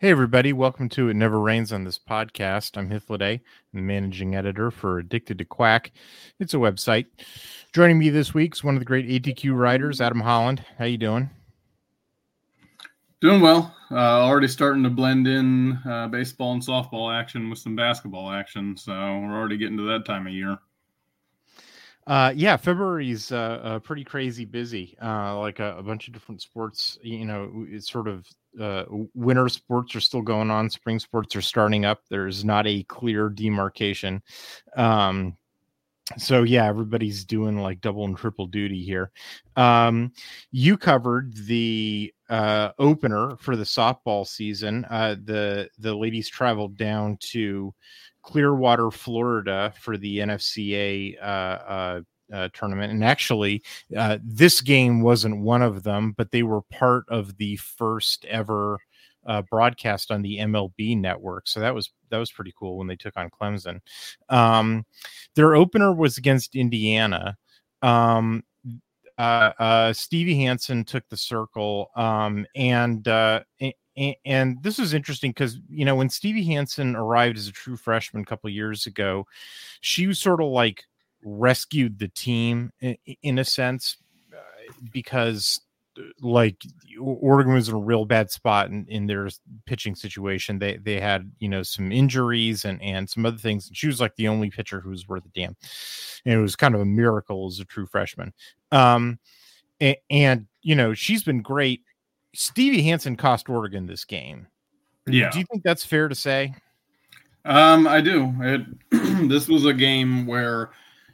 Hey, everybody. Welcome to It Never Rains on this podcast. I'm Hythloday, the managing editor for Addicted to Quack. It's a website. Joining me this week is one of the great ATQ writers, Adam Holland. How you doing? Doing well. Uh, already starting to blend in uh, baseball and softball action with some basketball action. So we're already getting to that time of year. Uh, yeah, February's uh, uh, pretty crazy busy. Uh, like a, a, bunch of different sports. You know, it's sort of uh, winter sports are still going on. Spring sports are starting up. There's not a clear demarcation. Um, so yeah, everybody's doing like double and triple duty here. Um, you covered the uh, opener for the softball season. Uh, the the ladies traveled down to Clearwater, Florida, for the NFCA uh, tournament. And actually, uh, this game wasn't one of them, but they were part of the first ever uh, broadcast on the MLB network. So that was that was pretty cool when they took on Clemson. Um, their opener was against Indiana. Um, uh, uh, Stevie Hansen took the circle, um, and uh, and, this is interesting because you know when Stevie Hansen arrived as a true freshman a couple years ago, she was sort of like rescued the team in, in a sense uh, because uh, like Oregon was in a real bad spot in, in their pitching situation. They they had you know some injuries and and some other things. And she was like the only pitcher who was worth a damn, and it was kind of a miracle as a true freshman. Um, and, and you know she's been great Stevie Hansen cost Oregon this game. Yeah. Do you think that's fair to say? Um, I do. It, this was a game where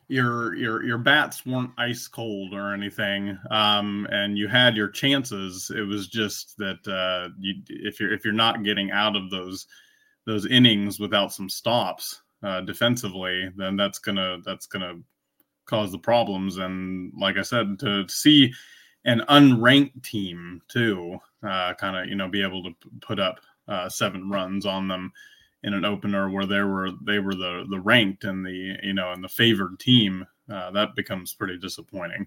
your your your bats weren't ice cold or anything, um, and you had your chances. It was just that uh, you, if you're if you're not getting out of those those innings without some stops uh, defensively, then that's gonna that's gonna cause the problems. And like I said, to see an unranked team too, uh, kind of you know be able to p- put up uh, seven runs on them in an opener where they were they were the the ranked and the you know and the favored team. Uh, that becomes pretty disappointing.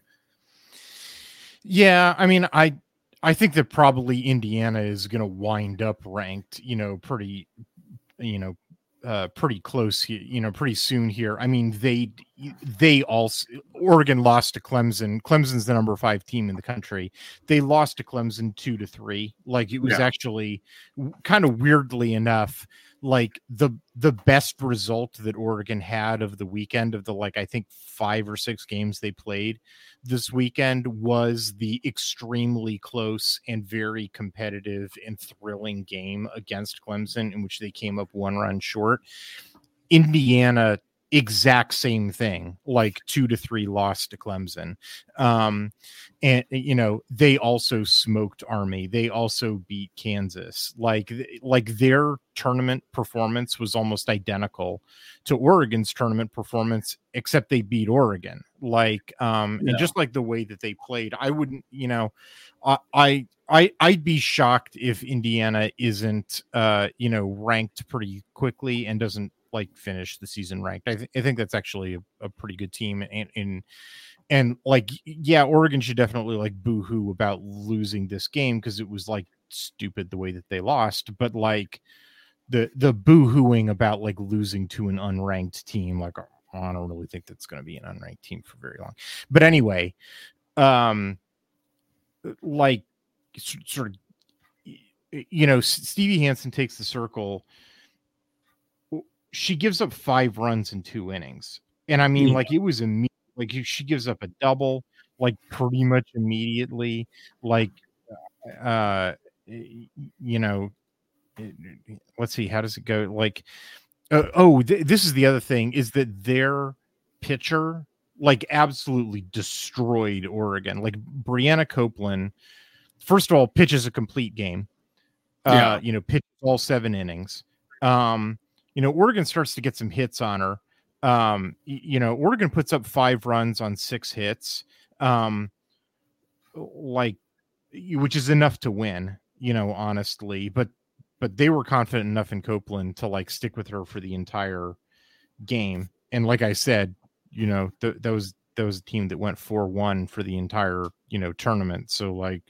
Yeah, I mean, I I think that probably Indiana is going to wind up ranked, you know, pretty, you know, uh, pretty close, you know, pretty soon here. I mean, they they also Oregon lost to Clemson. Clemson's the number five team in the country. They lost to Clemson two to three. Like it was yeah. actually kind of weirdly enough like the the best result that Oregon had of the weekend of the like I think five or six games they played this weekend was the extremely close and very competitive and thrilling game against Clemson in which they came up one run short. Indiana exact same thing like two to three loss to clemson um and you know they also smoked army they also beat kansas like like their tournament performance was almost identical to oregon's tournament performance except they beat oregon like um yeah. and just like the way that they played i wouldn't you know i i I I'd be shocked if Indiana isn't uh you know ranked pretty quickly and doesn't like finish the season ranked. I, th- I think that's actually a, a pretty good team. And, and and like yeah, Oregon should definitely like boohoo about losing this game because it was like stupid the way that they lost. But like the the boohooing about like losing to an unranked team, like I don't really think that's going to be an unranked team for very long. But anyway, um, like sort of you know Stevie Hansen takes the circle she gives up five runs in two innings. And I mean, yeah. like it was immediate. Like she gives up a double, like pretty much immediately. Like, uh, you know, let's see, how does it go? Like, uh, oh, th- this is the other thing is that their pitcher like absolutely destroyed Oregon. Like Brianna Copeland, first of all, pitches a complete game. Uh, yeah. you know, pitches all seven innings. Um, you know, Oregon starts to get some hits on her. Um, you know, Oregon puts up five runs on six hits, um, like, which is enough to win, you know, honestly. But, but they were confident enough in Copeland to like stick with her for the entire game. And like I said, you know, th- that was that was a team that went four one for the entire you know tournament. So like,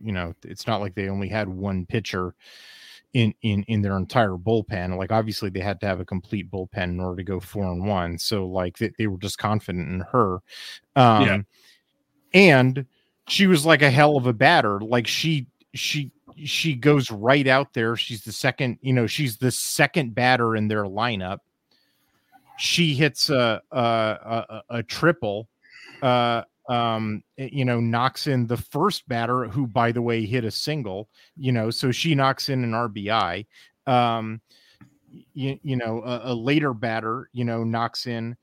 you know, it's not like they only had one pitcher in in in their entire bullpen. Like obviously they had to have a complete bullpen in order to go four and one. So like they, they were just confident in her. Um yeah. and she was like a hell of a batter. Like she she she goes right out there. She's the second, you know, she's the second batter in their lineup. She hits a a, a, a triple uh um, eh, you know, knocks in the first batter, who, by the way, hit a single, you know, so she knocks in an RBI. Um, you, you know, a, a later batter, you know, knocks in,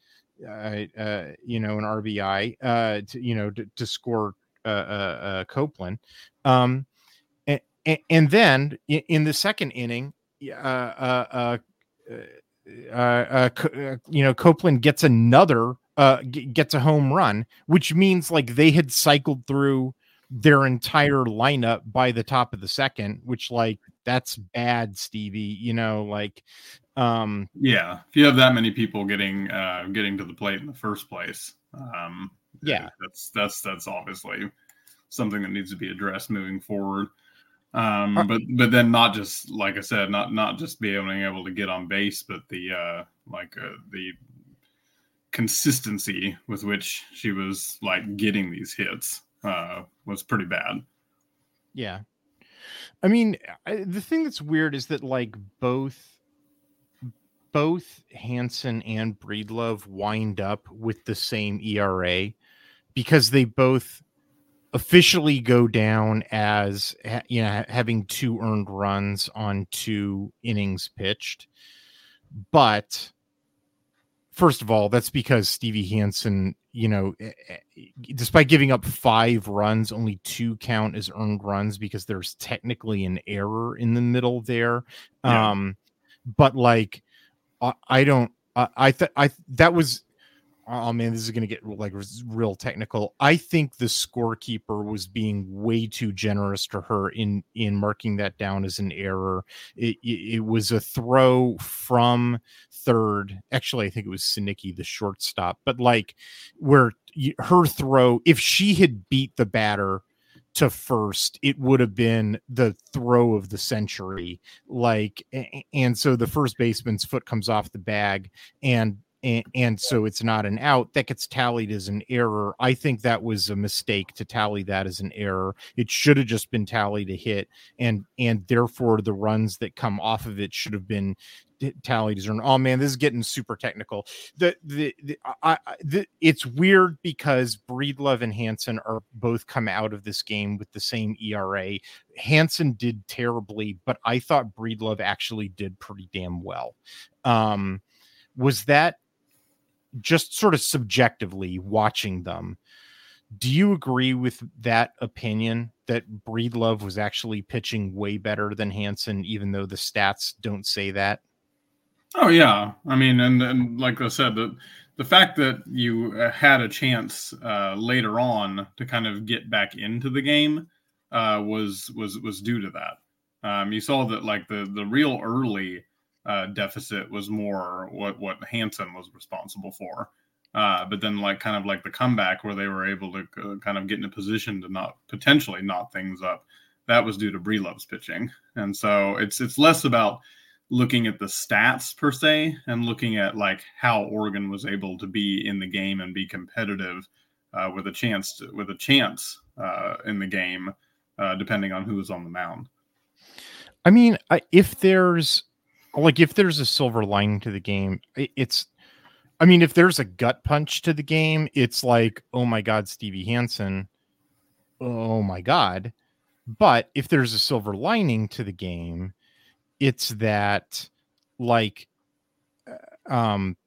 uh, uh, you know, an RBI, uh, to, you know, to, to score uh, uh, uh, Copeland. Um, and, and then in the second inning, uh, uh, uh, uh, uh, uh you know, Copeland gets another uh, g- gets a home run, which means like they had cycled through their entire lineup by the top of the second, which like that's bad, Stevie. You know, like um yeah, if you have that many people getting uh getting to the plate in the first place, um yeah, that's that's that's obviously something that needs to be addressed moving forward. Um, but but then not just like I said, not not just being able to get on base, but the uh, like uh, the consistency with which she was like getting these hits uh, was pretty bad. Yeah. I mean, I, the thing that's weird is that like both both Hansen and Breedlove wind up with the same ERA because they both officially go down as you know having two earned runs on two innings pitched but first of all, that's because Stevie Hansen, you know, eh, eh, despite giving up five runs, only two count as earned runs because there's technically an error in the middle there. Yeah. Um, but like, I, I don't, I, I thought I that was oh man, this is going to get like real technical. I think the scorekeeper was being way too generous to her in in marking that down as an error. It, it, it was a throw from third. Actually, I think it was Sinicki, the shortstop, but like where her throw, if she had beat the batter to first, it would have been the throw of the century. Like, and so the first baseman's foot comes off the bag, and and, and, so it's not an out that gets tallied as an error. I think that was a mistake to tally that as an error. It should have just been tallied a hit, and and therefore the runs that come off of it should have been tallied as an. Oh man, this is getting super technical. The the, the I, the it's weird because Breedlove and Hansen are both come out of this game with the same ERA. Hansen did terribly, but I thought Breedlove actually did pretty damn well. Um, was that just sort of subjectively watching them, do you agree with that opinion that Breedlove was actually pitching way better than Hansen, even though the stats don't say that? Oh yeah, I mean, and and like I said, the the fact that you uh, had a chance uh, later on to kind of get back into the game uh, was was was due to that. Um, you saw that like the the real early uh, deficit was more what what Hansen was responsible for. Uh, but then like kind of like the comeback where they were able to uh, kind of get in a position to not potentially knot things up. That was due to Breedlove's pitching, and so it's it's less about looking at the stats per se and looking at like how Oregon was able to be in the game and be competitive uh, with a chance to, with a chance uh, in the game, uh, depending on who was on the mound. I mean, if there's like if there's a silver lining to the game, it's I mean, if there's a gut punch to the game, it's like, oh my God, Stevie Hansen. Oh my God. But if there's a silver lining to the game, it's that like uh, um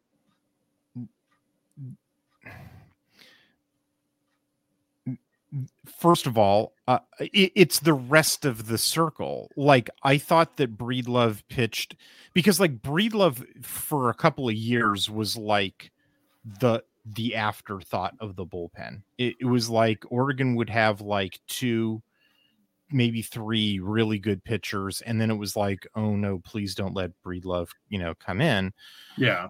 first of all, uh, it, it's the rest of the circle. Like I thought that Breedlove pitched because like Breedlove for a couple of years was like the the afterthought of the bullpen. It, it was like Oregon would have like two, maybe three really good pitchers, and then it was like, oh no, please don't let Breedlove, you know, come in. Yeah.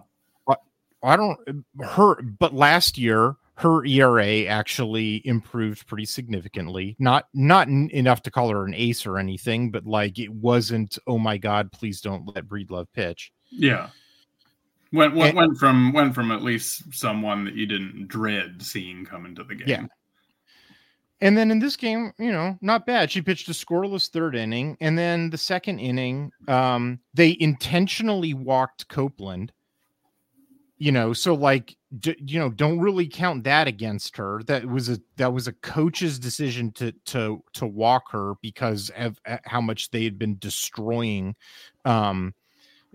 I don't her but last year her ERA actually improved pretty significantly. Not not enough to call her an ace or anything, but like it wasn't. Oh my God! Please don't let Breedlove pitch. Yeah, went went, and, went from went from at least someone that you didn't dread seeing come into the game. Yeah. And then in this game, you know, not bad. She pitched a scoreless third inning, and then the second inning, um, they intentionally walked Copeland you know so like d- you know don't really count that against her. That was a that was a coach's decision to to to walk her because of uh, how much they had been destroying um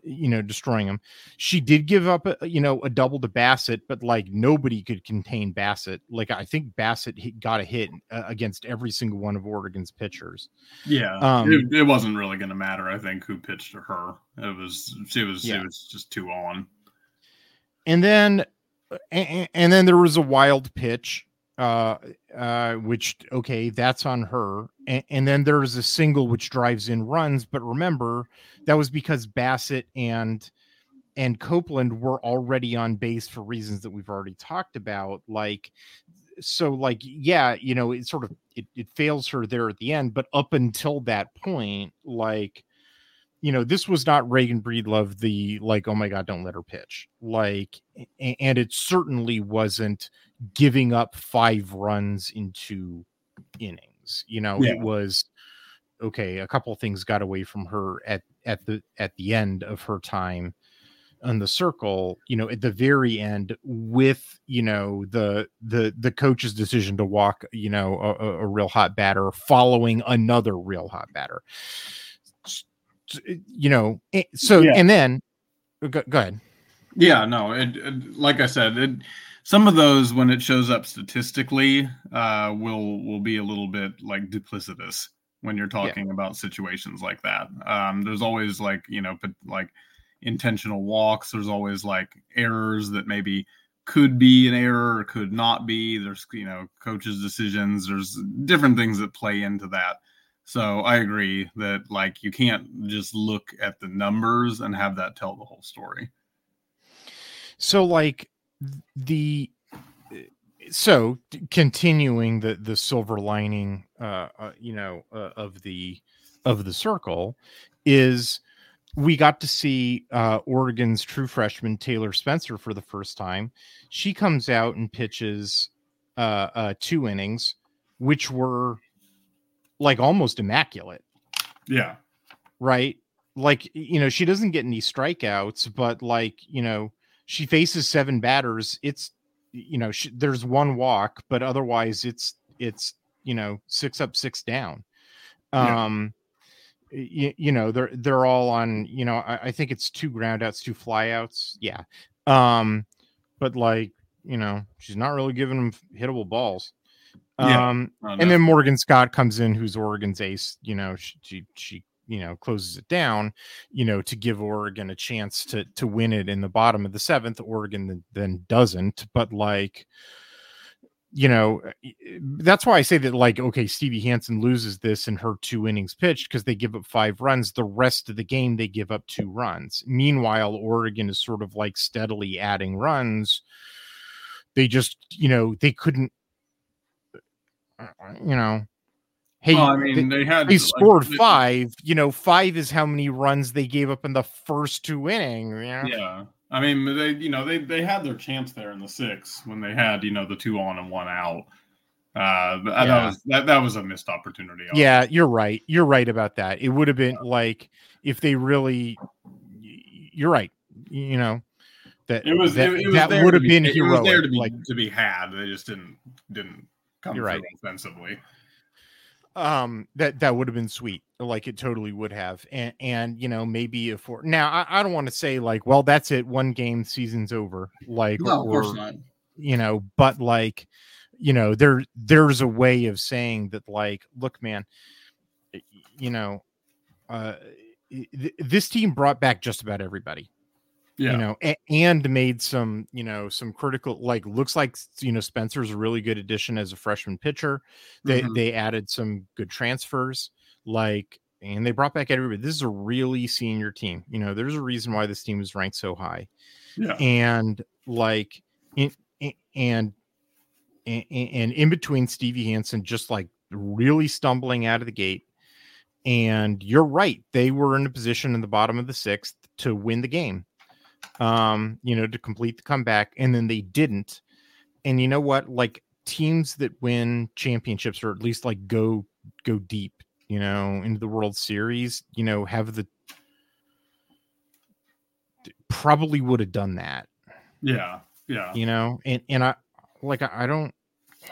you know destroying him she did give up a, you know a double to bassett but like nobody could contain bassett. Like i think bassett hit, got a hit uh, against every single one of oregon's pitchers. Yeah um, it, it wasn't really going to matter i think who pitched to her. It was she was yeah. it was just too on and then and, and then there was a wild pitch uh uh which okay that's on her. And, and, then there's a single which drives in runs but remember that was because Bassett and and copeland were already on base for reasons that we've already talked about. Like so like yeah you know it sort of it, it fails her there at the end but up until that point like you know, this was not Reagan Breedlove, the like, oh my God, don't let her pitch. Like, and it certainly wasn't giving up five runs in two innings. You know, yeah. it was okay, a couple things got away from her at at the at the end of her time on the circle you know at the very end with you know the the the coach's decision to walk you know a, a real hot batter following another real hot batter you know, eh, so yeah. and then uh, go, go, ahead. Yeah, no, it, it, like I said, it, some of those when it shows up statistically uh, will will be a little bit like duplicitous when you're talking yeah. about situations like that. Um, there's always like you know, but like intentional walks. There's always like errors that maybe could be an error or could not be. There's you know, coaches' decisions. There's different things that play into that. So I agree that like you can't just look at the numbers and have that tell the whole story. So like the so continuing the the silver lining uh, uh you know uh, of the of the circle is we got to see uh, Oregon's true freshman Taylor Spencer for the first time. She comes out and pitches uh, uh, two innings, which were like almost immaculate. Yeah. Right. Like, you know, she doesn't get any strikeouts, but like, you know, she faces seven batters. It's, you know, she, there's one walk, but otherwise it's, it's, you know, six up, six down. Um, yeah. you, you know, they're, they're all on, you know, I, I think it's two groundouts, two flyouts. Yeah. Um, but like, you know, she's not really giving them hittable balls. Um, oh, and then Morgan Scott comes in, who's Oregon's ace. You know, she, she, she you know closes it down you know to give oregon a chance to to win it in the bottom of the seventh. Oregon then doesn't but like you know that's why i say that like okay stevie hansen loses this in her two innings pitched because they give up five runs. The rest of the game they give up two runs. Meanwhile oregon is sort of like steadily adding runs. They just you know they couldn't uh, you know, hey, well, I mean, they, they had they scored like, five. You know, five is how many runs they gave up in the first two innings. Know? Yeah, I mean, they you know they they had their chance there in the six when they had you know the two on and one out. Uh, yeah. that was that, that was a missed opportunity. Yeah, you're right. You're right about that. It would have been yeah. like if they really. You're right. You know that it was that, it, it was that would have been heroic. It was there to be like, to be had. They just didn't didn't come You're right. offensively. Um, that that would have been sweet. Like it totally would have. And and you know maybe if for now I, I don't want to say like well that's it one game season's over like no, of course not. You know, but like you know there there's a way of saying that like look man, you know, uh, this team brought back just about everybody yeah. you know, a- and made some, you know, some critical like looks like you know Spencer's a really good addition as a freshman pitcher. They mm-hmm. they added some good transfers, like and they brought back everybody. This is a really senior team. You know, there's a reason why this team is ranked so high. Yeah. And like in, in, and and, and in between Stevie Hansen just like really stumbling out of the gate. And you're right, they were in a position in the bottom of the sixth to win the game, um, you know, to complete the comeback, and then they didn't. And you know what? Like teams that win championships or at least like go go deep, you know, into the World Series, you know, have the probably would have done that. Yeah. Yeah. You know, and and I like I don't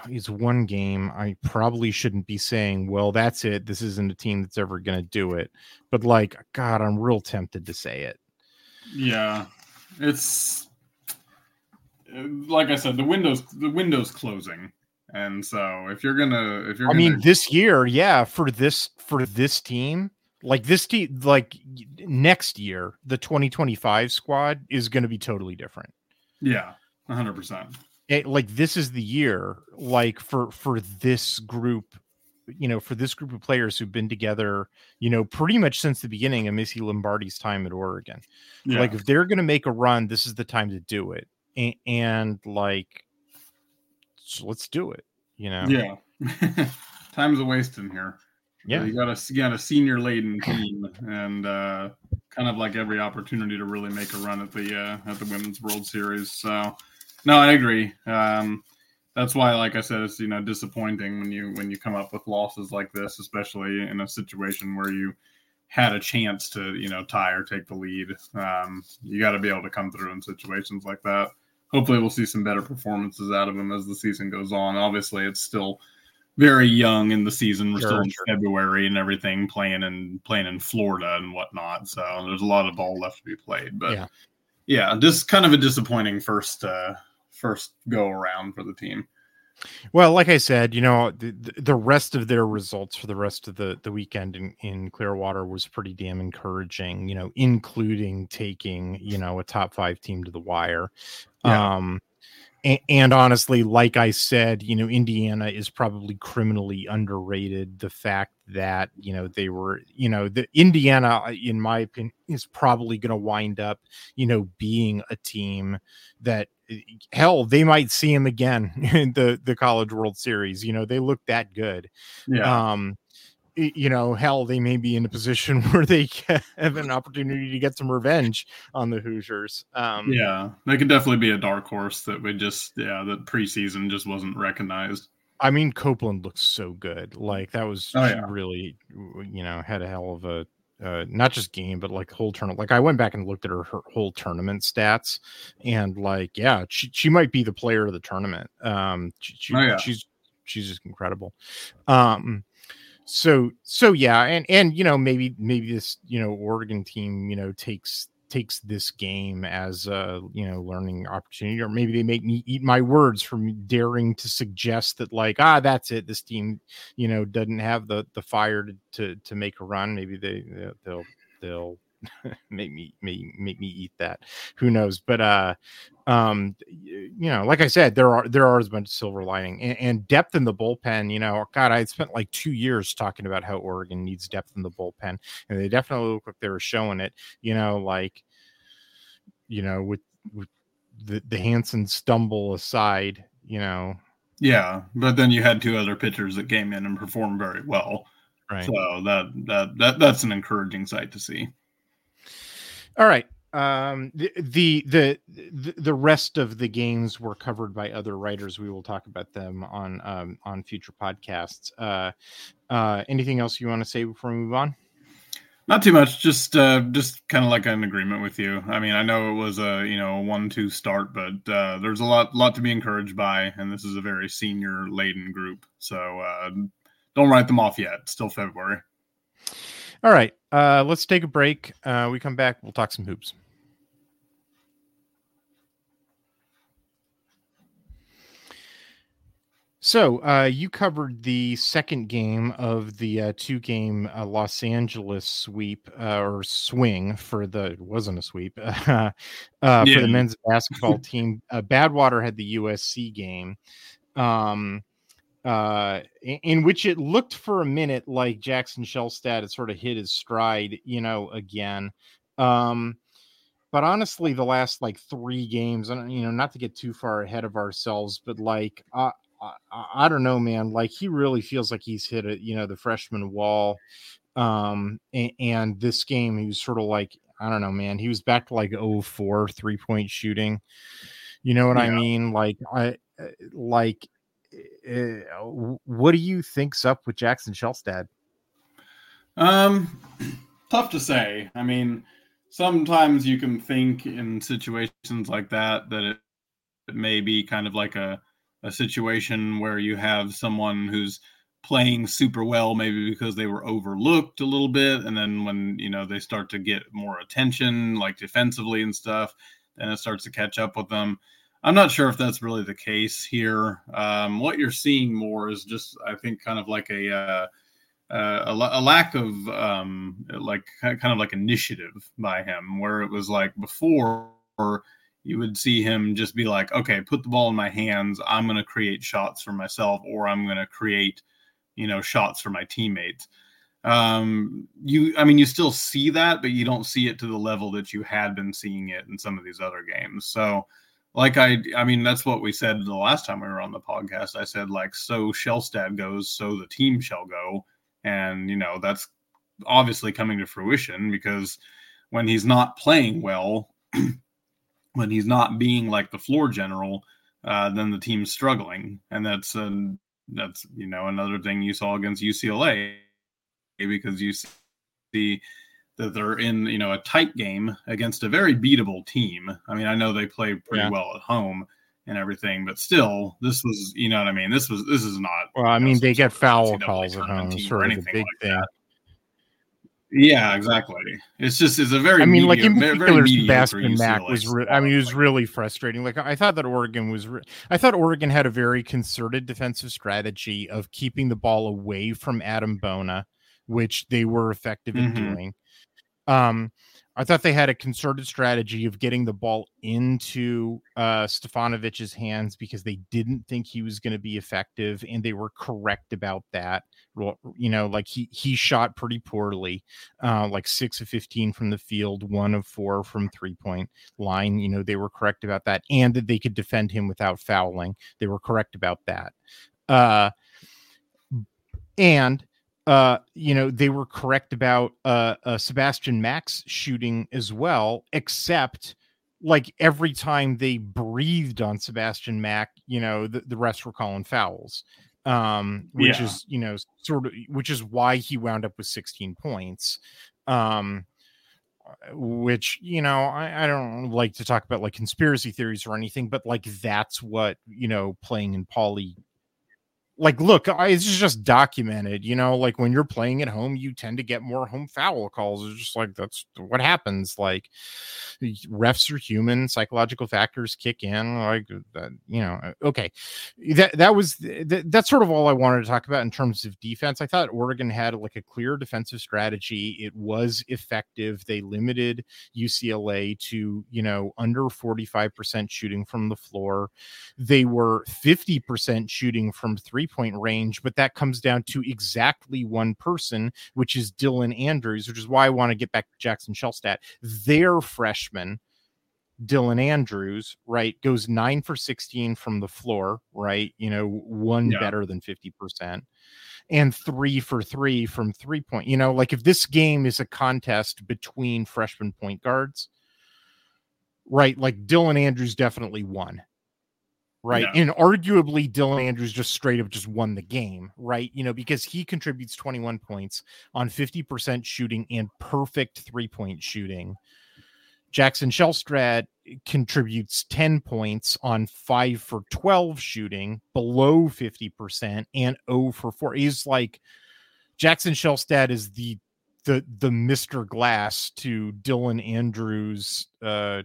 it's one game. I probably shouldn't be saying, well, that's it. This isn't a team that's ever going to do it. But like, God, I'm real tempted to say it. Yeah. It's like I said, the windows, the window's closing. And so if you're gonna, if you're, I gonna, mean, this year, yeah, for this, for this team, like this team, like next year, the 2025 squad is going to be totally different. Yeah. hundred percent like this is the year like for for this group you know for this group of players who've been together you know pretty much since the beginning of missy lombardi's time at oregon. Yeah. like if they're going to make a run this is the time to do it. And, and like so let's do it you know? Yeah. Time's a wasting here. Yeah you got a you got a senior laden team and uh kind of like every opportunity to really make a run at the uh at the women's world series so no, I agree. Um, that's why, like I said, it's you know disappointing when you when you come up with losses like this, especially in a situation where you had a chance to you know tie or take the lead. Um, you got to be able to come through in situations like that. Hopefully, we'll see some better performances out of them as the season goes on. Obviously, it's still very young in the season. We're sure, still in sure. February and everything, playing in playing in Florida and whatnot. So there's a lot of ball left to be played. But yeah, yeah just kind of a disappointing first uh, first go around for the team. Well, like I said, you know, the, the rest of their results for the rest of the, the weekend in, in Clearwater was pretty damn encouraging, you know, including taking, you know, a top five team to the wire. Yeah. Um, and, and, honestly, like I said, you know, Indiana is probably criminally underrated. The fact that you know they were, you know, the Indiana, uh, in my opinion, is probably going to wind up, you know, being a team that hell they might see him again in the the College World Series. You know, they look that good. Yeah. Um, you know, hell, they may be in a position where they have an opportunity to get some revenge on the Hoosiers. Um, yeah, they could definitely be a dark horse that we just, yeah, that preseason just wasn't recognized. I mean, Copeland looks so good. Like that was oh, yeah. really, you know, had a hell of a uh, not just game, but like whole tournament. Like I went back and looked at her, her whole tournament stats, and like, yeah, she she might be the player of the tournament. Um, she, she, oh, yeah. she's she's just incredible. Um, so so yeah and and you know maybe maybe this you know oregon team you know takes takes this game as a you know learning opportunity or maybe they make me eat my words from daring to suggest that like ah that's it this team you know doesn't have the the fire to to, to make a run. Maybe they they'll they'll make me make, make me eat that. Who knows? But uh um you know like i said there are there are a bunch of silver lining and, and, depth in the bullpen you know god i spent like two years talking about how oregon needs depth in the bullpen and they definitely look like they were showing it you know like you know with, with the the hansen stumble aside you know. Yeah but then you had two other pitchers that came in and performed very well. Right. So that that, that that's an encouraging sight to see all right. Um, the, the, the the rest of the games were covered by other writers. We will talk about them on um, on future podcasts. Uh, uh, anything else you want to say before we move on? Not too much. Just uh, just kind of like an agreement with you. I mean, I know it was a you know a one-two start, but uh, there's a lot lot to be encouraged by, and this is a very senior laden group. So uh, don't write them off yet. Still February. All right. Uh, let's take a break. Uh, we come back. We'll talk some hoops. So uh, you covered the second game of the uh, two-game uh, Los Angeles sweep uh, or swing for the it wasn't a sweep uh, yeah. for the men's basketball team. Uh, Badwater had the USC game. Um, uh, in which it looked for a minute like Jackson Shelstad had sort of hit his stride, you know, again. Um, but honestly, the last like three games, and you know, not to get too far ahead of ourselves, but like uh, I, I, don't know, man. Like he really feels like he's hit a, you know, the freshman wall. Um, and, and this game, he was sort of like, I don't know, man. He was back to like 04 three point shooting. You know what yeah. I mean? Like, I uh, like. Uh, what do you think's up with Jackson Shelstad? Um, tough to say. I mean, sometimes you can think in situations like that that it, it may be kind of like a a situation where you have someone who's playing super well maybe because they were overlooked a little bit and then when you know they start to get more attention like defensively and stuff then it starts to catch up with them i'm not sure if that's really the case here um, what you're seeing more is just i think kind of like a uh, uh, a, a, lack of um, like kind of like initiative by him where it was like before you would see him just be like, okay, put the ball in my hands. I'm going to create shots for myself, or I'm going to create, you know, shots for my teammates. Um, you, I mean, you still see that, but you don't see it to the level that you had been seeing it in some of these other games. So, like I, I mean, that's what we said the last time we were on the podcast. I said like, so Shelstad goes, so the team shall go, and you know that's obviously coming to fruition because when he's not playing well. when he's not being like the floor general, uh, then the team's struggling, and that's uh, that's you know another thing you saw against UCLA because you see that they're in you know a tight game against a very beatable team. I mean, I know they play pretty yeah. well at home and everything, but still, this was you know what I mean. This was this is not. Well, I mean, they get foul calls at home, sort of a big like thing. That. Yeah, exactly. It's just it's a very. I mean, like in particular, Sebastian Mack was. Re- I mean, it was really frustrating. Like I thought that Oregon was. Re- I thought Oregon had a very concerted defensive strategy of keeping the ball away from Adem Bona, which they were effective in mm-hmm. doing. Um, I thought they had a concerted strategy of getting the ball into uh, Stefanovic's hands because they didn't think he was going to be effective, and they were correct about that. You know, like he he shot pretty poorly, uh, like six of fifteen from the field, one of four from three point line. You know, they were correct about that, and that they could defend him without fouling. They were correct about that. Uh, and uh, you know, they were correct about uh, uh, Sebastian Mack's shooting as well, except like every time they breathed on Sebastian Mack, you know, the, the rest were calling fouls. Um, which yeah. is, you know, sort of which is why he wound up with 16 points. Um, which you know I, I, don't like to talk about like conspiracy theories or anything but like that's what you know playing in Pauley like look I, it's just documented you know like when you're playing at home you tend to get more home foul calls. It's just like that's what happens like refs are human psychological factors kick in like that you know uh, okay. That that was that, that's sort of all i wanted to talk about in terms of defense. I thought oregon had like a clear defensive strategy. It was effective. They limited ucla to you know under 45% shooting from the floor. They were 50% shooting from three three point range, but that comes down to exactly one person, which is Dylan Andrews, which is why I want to get back to Jackson Shelstad. Their freshman, Dylan Andrews, right, goes nine for 16 from the floor, right? You know, one yeah. better than 50%, and three for three from three point. You know, like if this game is a contest between freshman point guards, right, like Dylan Andrews definitely won right? And arguably Dylan Andrews just straight up just won the game, right? You know, because he contributes 21 points on 50% shooting and perfect three-point shooting. Jackson Shelstad contributes 10 points on 5 for 12 shooting, below 50% and 0 for 4. He's like Jackson Shelstad is the the the Mr. Glass to Dylan Andrews uh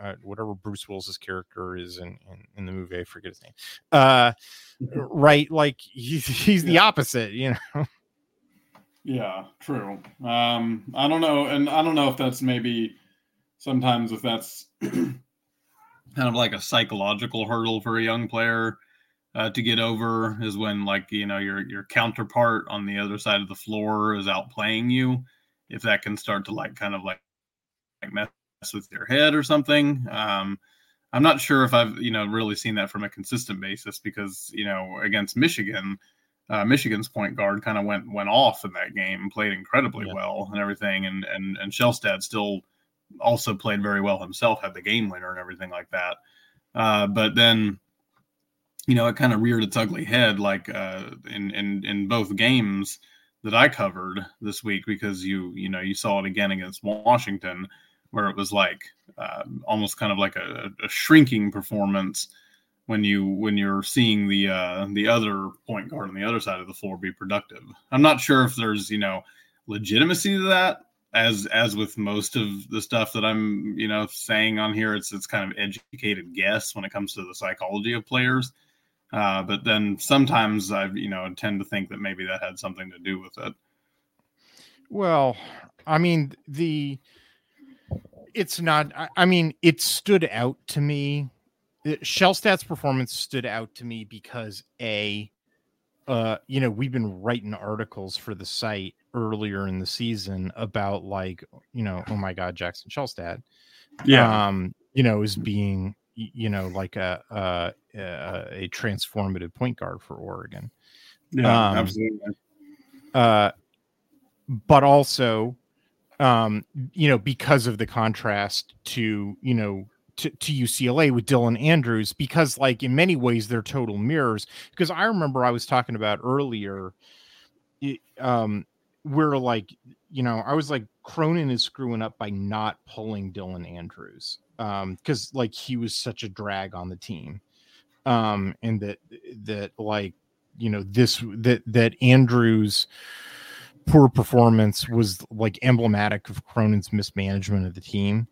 uh, whatever Bruce Willis's character is in, in, in the movie. I forget his name. Uh, right, like he's he's the opposite, you know. Yeah, true. Um, I don't know, and I don't know if that's maybe sometimes if that's kind of like a psychological hurdle for a young player uh, to get over is when like you know your your counterpart on the other side of the floor is outplaying you. If that can start to like kind of like, like mess with their head or something. Um, I'm not sure if I've you know really seen that from a consistent basis because you know against Michigan, uh, Michigan's point guard kind of went went off in that game played incredibly yeah. well and everything, and and and Shelstad still also played very well himself, had the game winner and everything like that. Uh, but then, you know, it kind of reared its ugly head, like uh, in in in both games that I covered this week, because you you know you saw it again against Washington, where it was like uh, almost kind of like a, a, shrinking performance when you when you're seeing the uh, the other point guard on the other side of the floor be productive. I'm not sure if there's you know legitimacy to that as as with most of the stuff that I'm you know saying on here, it's it's kind of educated guess when it comes to the psychology of players. Uh, but then sometimes I you know tend to think that maybe that had something to do with it. Well, I mean the it's not. I mean it stood out to me. Shelstad's performance stood out to me because a uh, you know, we've been writing articles for the site earlier in the season about like, you know, oh my God, Jackson Shelstad, yeah, um, you know, is being, you know, like a a, a transformative point guard for Oregon. Yeah, um, absolutely. Uh, but also, um, you know, because of the contrast to you know to, to UCLA with Dylan Andrews because, like, in many ways, they're total mirrors. Because I remember I was talking about earlier, um, where like, you know, I was like, Cronin is screwing up by not pulling Dylan Andrews, um, because like he was such a drag on the team, um, and that that like, you know, this that that Andrews poor performance was like emblematic of Cronin's mismanagement of the team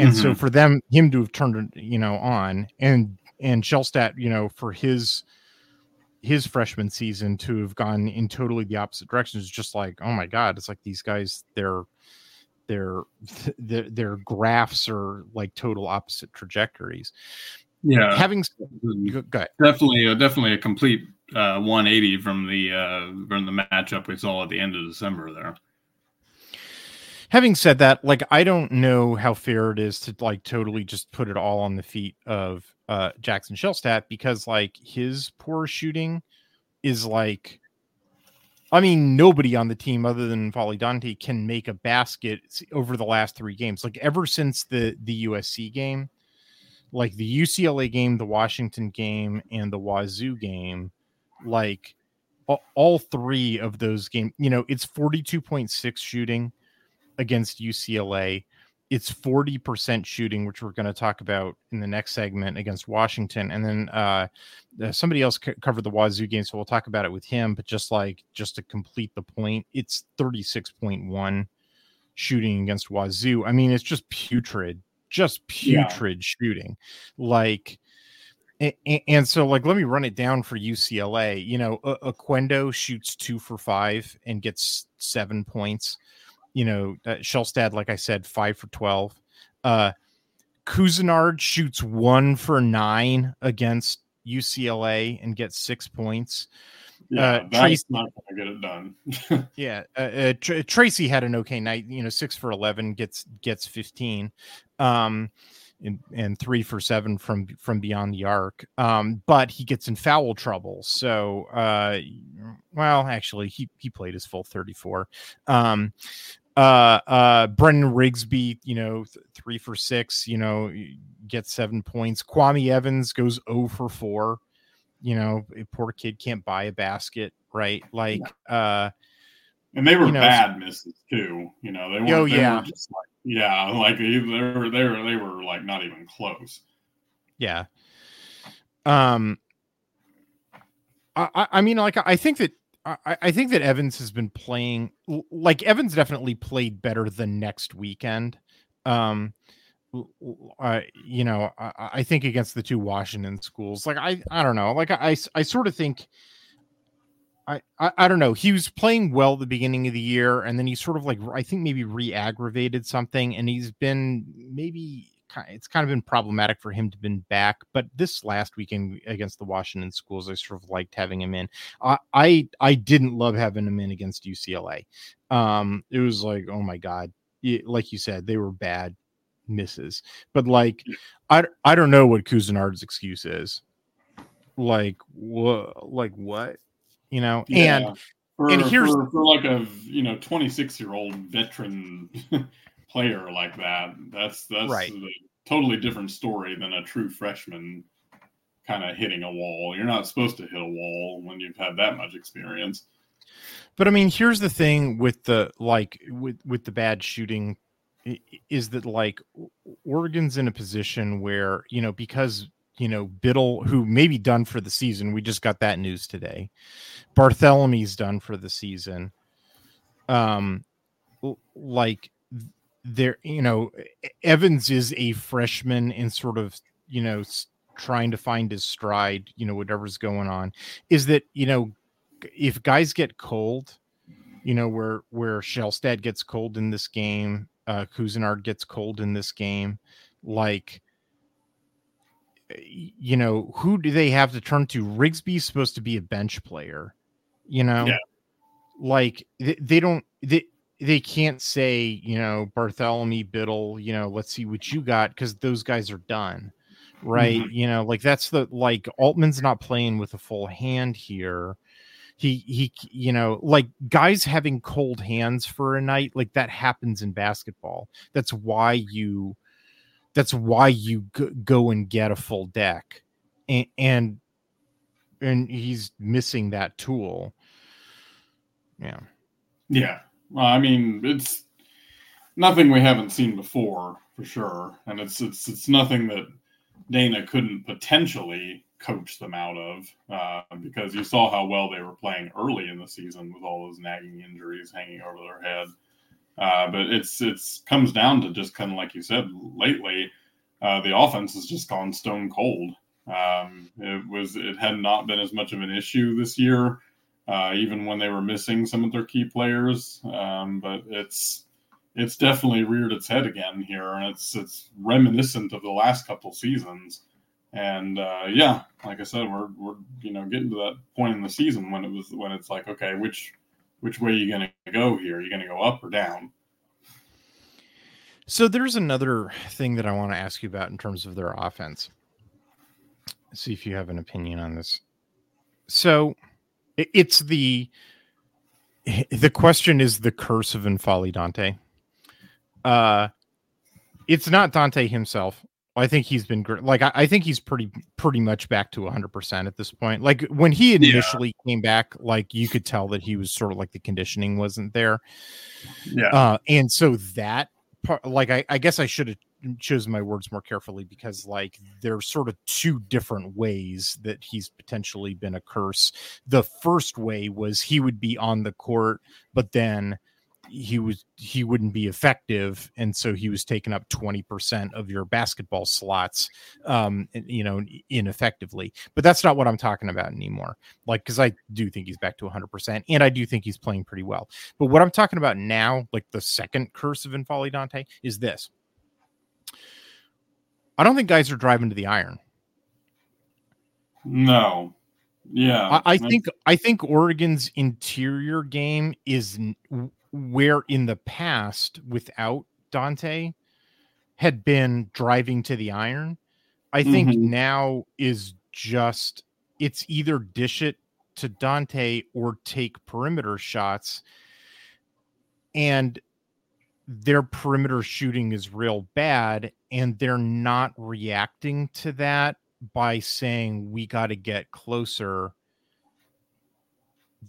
and mm-hmm. so for them, him to have turned, you know, on and and Shelstad, you know, for his his freshman season to have gone in totally the opposite direction is just like, oh my god, it's like these guys, their their their, their graphs are like total opposite trajectories. Yeah, having go, go definitely, uh, definitely a complete uh, 180 from the uh, from the matchup we saw at the end of December there having said that, like I don't know how fair it is to like totally just put it all on the feet of uh Jackson Shelstad because like his poor shooting is like I mean, nobody on the team other than N'Faly Dante can make a basket over the last three games. Like ever since the the USC game, like the UCLA game, the Washington game, and the Wazoo game, like all three of those games, you know, it's 42.6 shooting against UCLA. It's 40% shooting, which we're going to talk about in the next segment against Washington. And then uh, uh, somebody else c- covered the Wazoo game, so we'll talk about it with him. But just like, just to complete the point, it's 36.1 shooting against Wazoo. I mean, it's just putrid, just putrid yeah. shooting. Like, and, so like let me run it down for UCLA. You know, Oquendo shoots two for five and gets seven points you know, uh, Shelstad, like I said, five for 12. Uh, Couisnard shoots one for nine against UCLA and gets six points. Yeah, uh, Tracy, not going to get it done. yeah, uh, uh, Tr- Tracy had an okay night. You know, six for eleven gets gets fifteen. Um, and, and three for seven from from beyond the arc. Um, but he gets in foul trouble. So, uh, well, actually, he he played his full thirty four. Um, uh, uh, Brennan Rigsby, you know, th- three for six, you know, gets seven points. Kwame Evans goes 0 for four. You know, poor kid can't buy a basket, right? Like, uh, and they were you know, bad misses too. You know, they were. Oh yeah. Were just like, yeah, like they were, they were, they were like not even close. Yeah. Um. I, I mean, like, I think that I, I think that Evans has been playing like Evans definitely played better than next weekend. Um, uh, you know, I, I, think against the two Washington schools, like I, I don't know, like I, I sort of think, I, I, I don't know, he was playing well at the beginning of the year, and then he sort of like I think maybe re-aggravated something, and he's been maybe it's kind of been problematic for him to been back. But this last weekend against the Washington schools, I sort of liked having him in. I I, I didn't love having him in against UCLA. Um, it was like, oh my god, like you said, they were bad. misses. But like, I I don't know what Couisnard's excuse is. Like what? Like what? You know? Yeah. And for, and here's for, for like a you know 26 year old veteran player like that, that's that's right. a totally different story than a true freshman kind of hitting a wall. You're not supposed to hit a wall when you've had that much experience. But I mean, here's the thing with the like with with the bad shooting is that like Oregon's in a position where, you know, because you know, Bittle, who may be done for the season. We just got that news today. Barthelemy's done for the season. Um, like there, you know, Evans is a freshman and sort of, you know, trying to find his stride, you know, whatever's going on. Is that, you know, if guys get cold, you know, where where Shelstad gets cold in this game, uh Couisnard gets cold in this game, like you know, who do they have to turn to? Rigsby's supposed to be a bench player, you know, yeah. like they, they don't they they can't say you know Barthelemy Bittle, you know, let's see what you got because those guys are done, right? Mm-hmm. You know, like that's the like Altman's not playing with a full hand here. He he, you know, like guys having cold hands for a night, like that happens in basketball. That's why you that's why you go and get a full deck. And, and and he's missing that tool. Yeah. Yeah. Well, i mean it's nothing we haven't seen before for sure. And it's it's it's nothing that dana couldn't potentially coach them out of uh, because you saw how well they were playing early in the season with all those nagging injuries hanging over their head uh, but it's it's comes down to just kind of like you said lately, uh, the offense has just gone stone cold. Um, it was it had not been as much of an issue this year, uh, even when they were missing some of their key players. Um, but it's it's definitely reared its head again here, and it's it's reminiscent of the last couple seasons. And uh, yeah, like I said, we're we're you know getting to that point in the season when it was when it's like, okay, which which way are you going to go here? Are you going to go up or down? So there's another thing that I want to ask you about in terms of their offense. See if you have an opinion on this. So it's the the question is the curse of N'Faly Dante. Uh it's not Dante himself. I think he's been great. Like I, I, think he's pretty pretty much back to 100 percent at this point. Like when he initially yeah. came back, like you could tell that he was sort of like the conditioning wasn't there. Yeah, uh, and so that part, like I, I guess I should have chosen my words more carefully because like there's sort of two different ways that he's potentially been a curse. The first way was he would be on the court, but then he was he wouldn't be effective and so he was taking up 20% of your basketball slots um you know ineffectively. But that's not what i'm talking about anymore. Like because i do think he's back to 100% and i do think he's playing pretty well. But what i'm talking about now like the second curse of N'Faly Dante is this. I don't think guys are driving to the iron. No. Yeah. I, I think i think oregon's interior game is where in the past without Dante had been driving to the iron, I think mm-hmm. now is just it's either dish it to Dante or take perimeter shots. And their perimeter shooting is real bad, and they're not reacting to that by saying, We got to get closer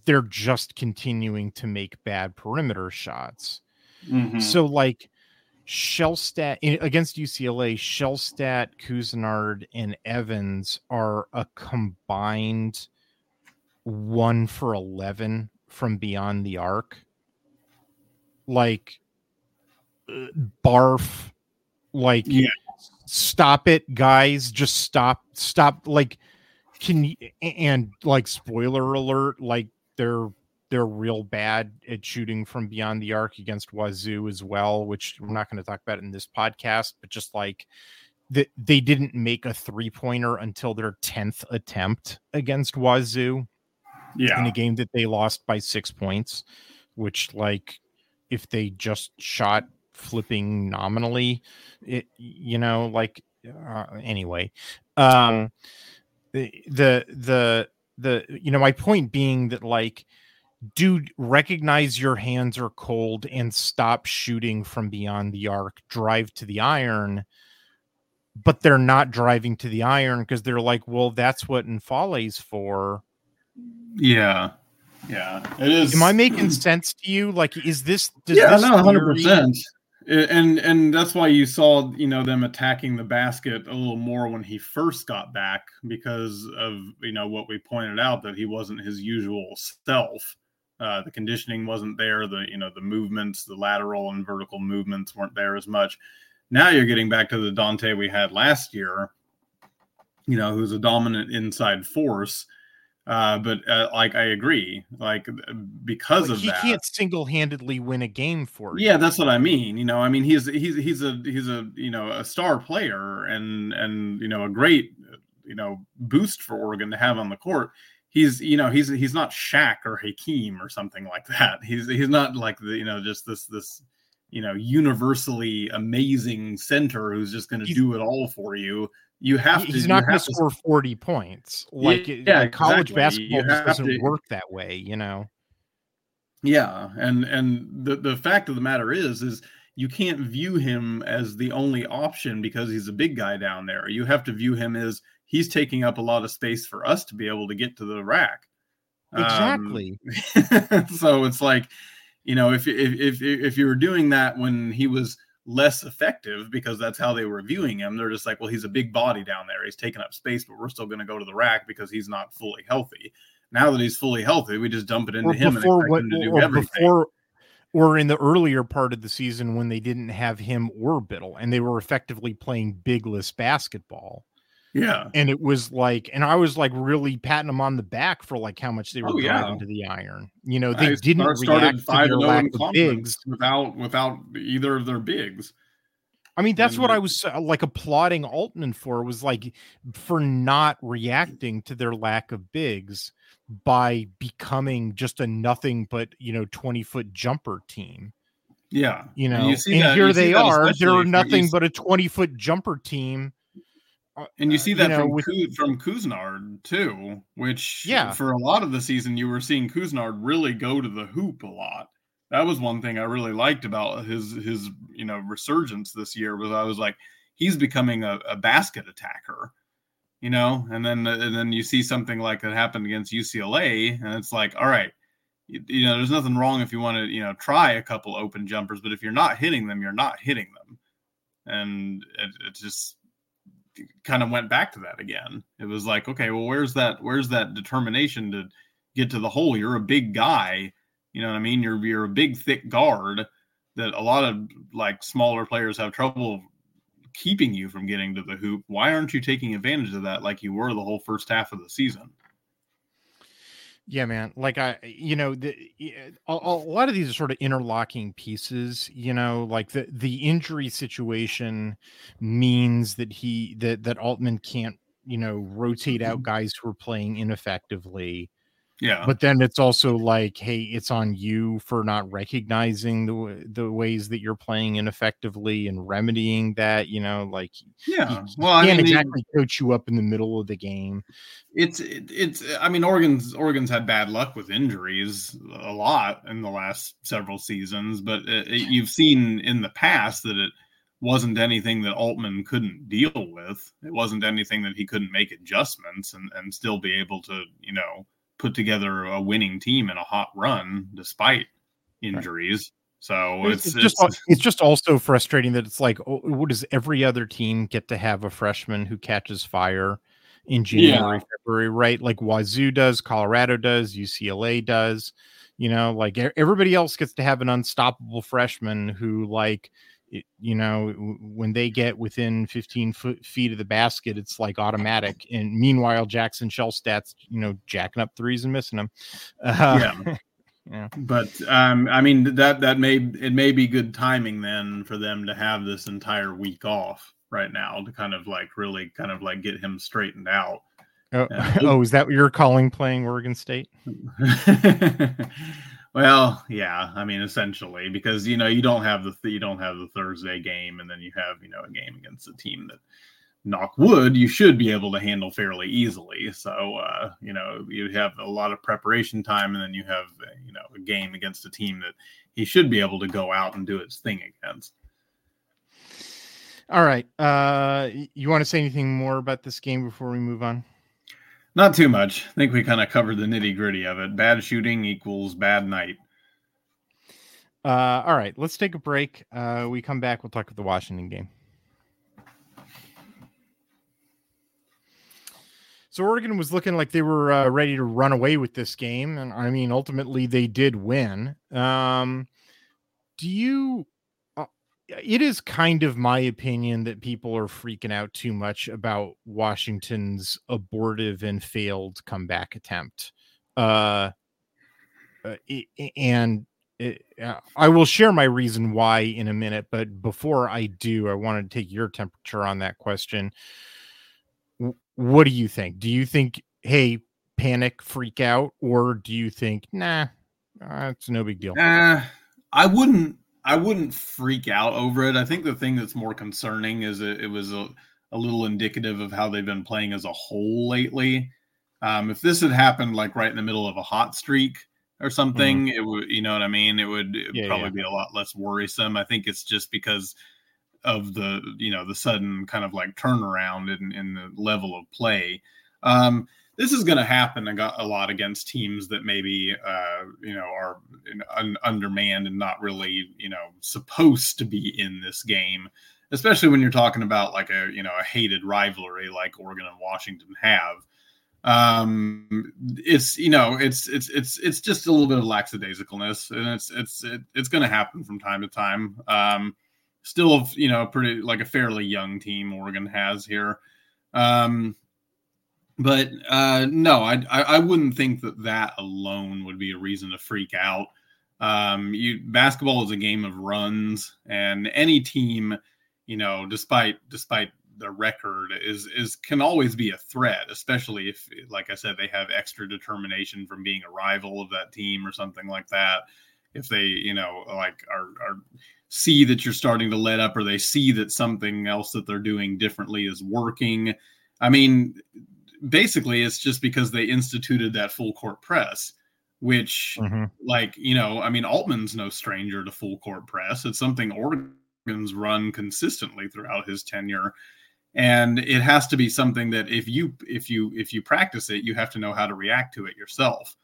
they're just continuing to make bad perimeter shots. Mm-hmm. So like Shelstad against UCLA, Shelstad, Couisnard, and Evans are a combined one for eleven from beyond the arc. Like uh, barf, like yeah. stop it, guys. Just stop, stop. Like, can you and like spoiler alert, like they're they're real bad at shooting from beyond the arc against Wazoo as well, which we're not going to talk about in this podcast, but just like that they didn't make a three pointer until their 10th attempt against Wazoo. Yeah. In a game that they lost by six points, which like if they just shot flipping nominally. It, you know, like uh, anyway, um, the the the the you know my point being that like dude recognize your hands are cold and stop shooting from beyond the arc. Drive to the iron. But they're not driving to the iron because they're like well that's what N'Faly's for. Yeah. Yeah. It is am i making sense to you? Like is this yeah this no 100% and and that's why you saw you know them attacking the basket a little more when he first got back because of you know what we pointed out that he wasn't his usual self uh, the conditioning wasn't there. The you know the movements, the lateral and vertical movements weren't there as much. Now you're getting back to the Dante we had last year. You know, who's a dominant inside force. Uh, but uh, like I agree, like because like of he that, he can't single-handedly win a game for you. Yeah, that's what I mean. You know, I mean he's he's he's a he's a you know a star player and and you know a great you know boost for Oregon to have on the court he's you know he's he's not Shaq or Hakeem or something like that. He's he's not like the you know just this this you know universally amazing center who's just going to do it all for you. You have he's to. He's not going to score forty points. Like, yeah, like college basketball doesn't to, work that way. You know. Yeah, and and the the fact of the matter is is you can't view him as the only option because he's a big guy down there. You have to view him as he's taking up a lot of space for us to be able to get to the rack. Exactly. Um, so it's like, you know, if, if if if you were doing that when he was less effective because that's how they were viewing him, they're just like, well, he's a big body down there. He's taking up space, but we're still going to go to the rack because he's not fully healthy. Now that he's fully healthy, we just dump it into him and expect what, him to do everything. Before, or in the earlier part of the season when they didn't have him or Bittle and they were effectively playing bigless basketball. Yeah. And it was like, and I was like really patting them on the back for like how much they were oh, driving yeah. to the iron. You know, they I didn't start, react five to their lack of bigs without without either of their bigs. I mean, that's and, what I was uh, like applauding Altman for was like for not reacting to their lack of bigs by becoming just a nothing but you know 20 foot jumper team. Yeah. You know, and, and that, here they are. They're nothing but a 20 foot jumper team and you uh, see that you know, from with, from Couisnard too, which yeah, for a lot of the season you were seeing Couisnard really go to the hoop a lot. That was one thing I really liked about his his you know resurgence this year was I was like he's becoming a, a basket attacker, you know, and then and then you see something like that happened against UCLA, and it's like all right, you, you know, there's nothing wrong if you want to you know try a couple open jumpers, but if you're not hitting them, you're not hitting them, and it, it just kind of went back to that again. It was like, okay, well, where's that? Where's that determination to get to the hole? You're a big guy, you know what I mean? You're you're a big, thick guard that a lot of like smaller players have trouble keeping you from getting to the hoop. Why aren't you taking advantage of that like you were the whole first half of the season? Yeah, man. Like I, you know, the, a, a, lot of these are sort of interlocking pieces. You know, like the the injury situation means that he that that Altman can't, you know, rotate out mm-hmm. guys who are playing ineffectively. Yeah. But then it's also like, hey, it's on you for not recognizing the the ways that you're playing ineffectively and remedying that. You know, like yeah, he, well, he can't I mean, exactly coach you up in the middle of the game. It's it, it's. I mean, Oregon's Oregon's had bad luck with injuries a lot in the last several seasons, but it, it, you've seen in the past that it wasn't anything that Altman couldn't deal with. It wasn't anything that he couldn't make adjustments and and still be able to, you know put together a winning team in a hot run despite injuries. Right. So it's, it's, it's, just it's just also frustrating that it's like, oh, what does every other team get to have a freshman who catches fire in January, yeah. February, right? Like Wazoo does, Colorado does, UCLA does. You know, like everybody else gets to have an unstoppable freshman who like it, you know, when they get within 15 foot, feet of the basket, it's like automatic. And meanwhile, Jackson Shelstad's, you know, jacking up threes and missing them. Uh, yeah. yeah. But um, I mean that that may it may be good timing then for them to have this entire week off right now to kind of like really kind of like get him straightened out. Oh, oh is that what you're calling playing Oregon State? Well, yeah, I mean, essentially, because you know you don't have the you don't have the Thursday game, and then you have you know a game against a team that, knock wood, you should be able to handle fairly easily. So uh, you know you have a lot of preparation time, and then you have you know a game against a team that he should be able to go out and do his thing against. All right, uh, you want to say anything more about this game before we move on? Not too much. I think we kind of covered the nitty gritty of it. Bad shooting equals bad night. Uh, all right, let's take a break. Uh, we come back. We'll talk about the Washington game. So Oregon was looking like they were uh, ready to run away with this game, and I mean, ultimately they did win. Um, do you it is kind of my opinion that people are freaking out too much about Washington's abortive and failed comeback attempt. Uh, uh and it, uh, I will share my reason why in a minute, but before I do, I want to take your temperature on that question. what do you think? Do you think, hey, panic, freak out, or do you think, nah, uh, it's no big deal? Uh, I wouldn't I wouldn't freak out over it. I think the thing that's more concerning is it, it was a, a little indicative of how they've been playing as a whole lately. Um, if this had happened like right in the middle of a hot streak or something, mm-hmm. it would, you know what I mean? It would, yeah, probably yeah. be a lot less worrisome. I think it's just because of the, you know, the sudden kind of like turnaround in, in the level of play. Um, this is going to happen a lot against teams that maybe uh, you know are un- undermanned and not really you know supposed to be in this game especially when you're talking about like a you know a hated rivalry like Oregon and Washington have. Um it's you know it's it's it's it's just a little bit of lackadaisicalness and it's it's it, it's going to happen from time to time. Um still you know pretty like a fairly young team Oregon has here. Um but uh, no, I, I, wouldn't think that that alone would be a reason to freak out. Um, you basketball is a game of runs, and any team, you know, despite despite the record, is is can always be a threat, especially if, like I said, they have extra determination from being a rival of that team or something like that. If they, you know, like are are see that you're starting to let up, or they see that something else that they're doing differently is working. I mean, basically it's just because they instituted that full court press which mm-hmm. like you know i mean altman's no stranger to full court press. It's something oregon's run consistently throughout his tenure. And it has to be something that if you if you if you practice it you have to know how to react to it yourself.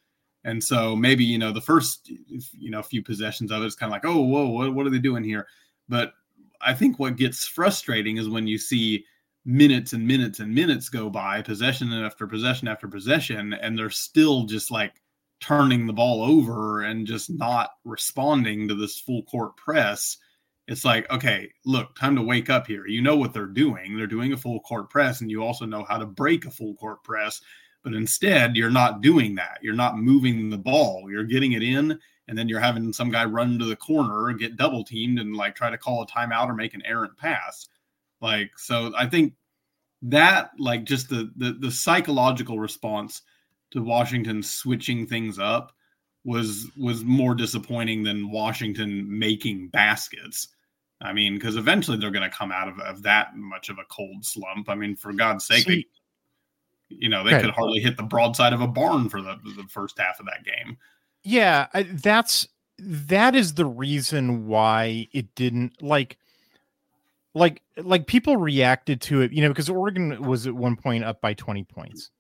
And so maybe you know the first you know few possessions of it is kind of like oh whoa what, what are they doing here? But i think what gets frustrating is when you see minutes and minutes and minutes go by, possession after possession after possession, and they're still just like turning the ball over and just not responding to this full court press. It's like, okay, look, time to wake up here. You know what they're doing. They're doing a full court press, and you also know how to break a full court press. But instead, you're not doing that. You're not moving the ball. You're getting it in, and then you're having some guy run to the corner, get double teamed, and like try to call a timeout or make an errant pass. Like, so I think that, like, just the the, the psychological response to Washington switching things up was was more disappointing than Washington making baskets. I mean, because eventually they're going to come out of, of that much of a cold slump. I mean, for God's sake, they, you know, they right. could hardly hit the broadside of a barn for the the first half of that game. Yeah, I, that's that is the reason why it didn't like like like people reacted to it, you know, because Oregon was at one point up by 20 points.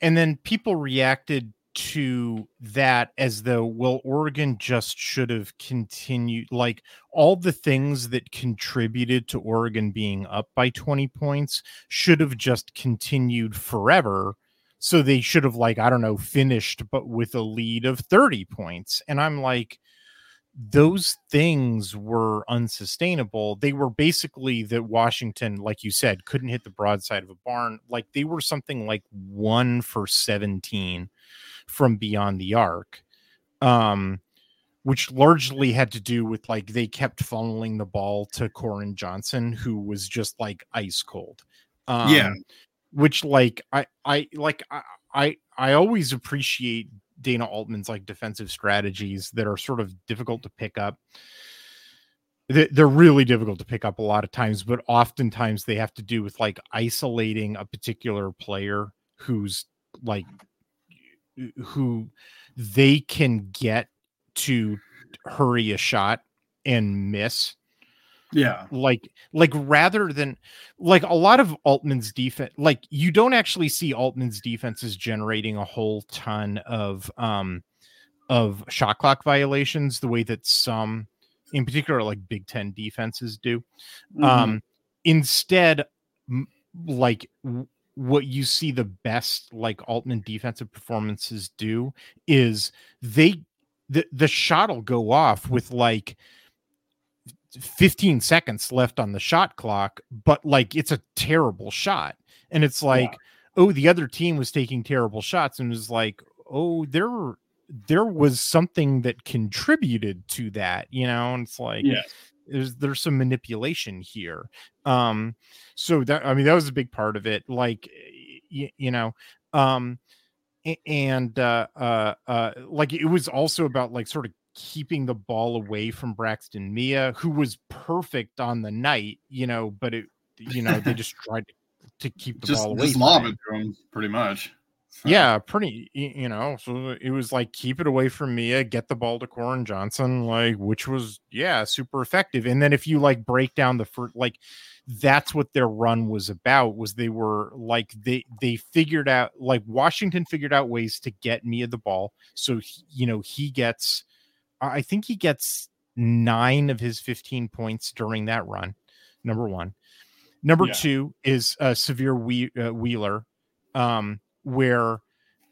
And then people reacted to that as though well Oregon just should have continued like all the things that contributed to Oregon being up by 20 points should have just continued forever so they should have like I don't know finished but with a lead of 30 points and I'm like those things were unsustainable. They were basically that Washington, like you said, couldn't hit the broadside of a barn. Like they were something like one for 17 from beyond the arc. Um, which largely had to do with like they kept funneling the ball to Koren Johnson, who was just like ice cold. Um, yeah. Which like I I like I I, I always appreciate Dana Altman's like defensive strategies that are sort of difficult to pick up. They're really difficult to pick up a lot of times, but oftentimes they have to do with like isolating a particular player who's like who they can get to hurry a shot and miss yeah. Like like rather than like a lot of Altman's defense like you don't actually see Altman's defenses generating a whole ton of um of shot clock violations the way that some in particular like Big 10 defenses do. Mm-hmm. Um instead m- like w- what you see the best like Altman defensive performances do is they the the shot will go off with like 15 seconds left on the shot clock, but like it's a terrible shot. And it's like, yeah. oh, the other team was taking terrible shots and was like, oh, there there was something that contributed to that, you know, and it's like yeah. there's there's some manipulation here. Um so that I mean that was a big part of it. Like you, you know, um and uh uh uh like it was also about like sort of keeping the ball away from Braxton Meah, who was perfect on the night, you know, but it, you know, they just tried to, to keep the just, ball away. Just lob it to him, pretty much. So. Yeah, pretty, you know, so it was like keep it away from Meah, get the ball to Koren Johnson, like, which was, yeah, super effective. And then if you like break down the first, like, that's what their run was about was they were like they they figured out like washington figured out ways to get Meah the ball so he, you know he gets I think he gets nine of his 15 points during that run. Number one. Number yeah. two is Sahvir we- uh, Wheeler, um, where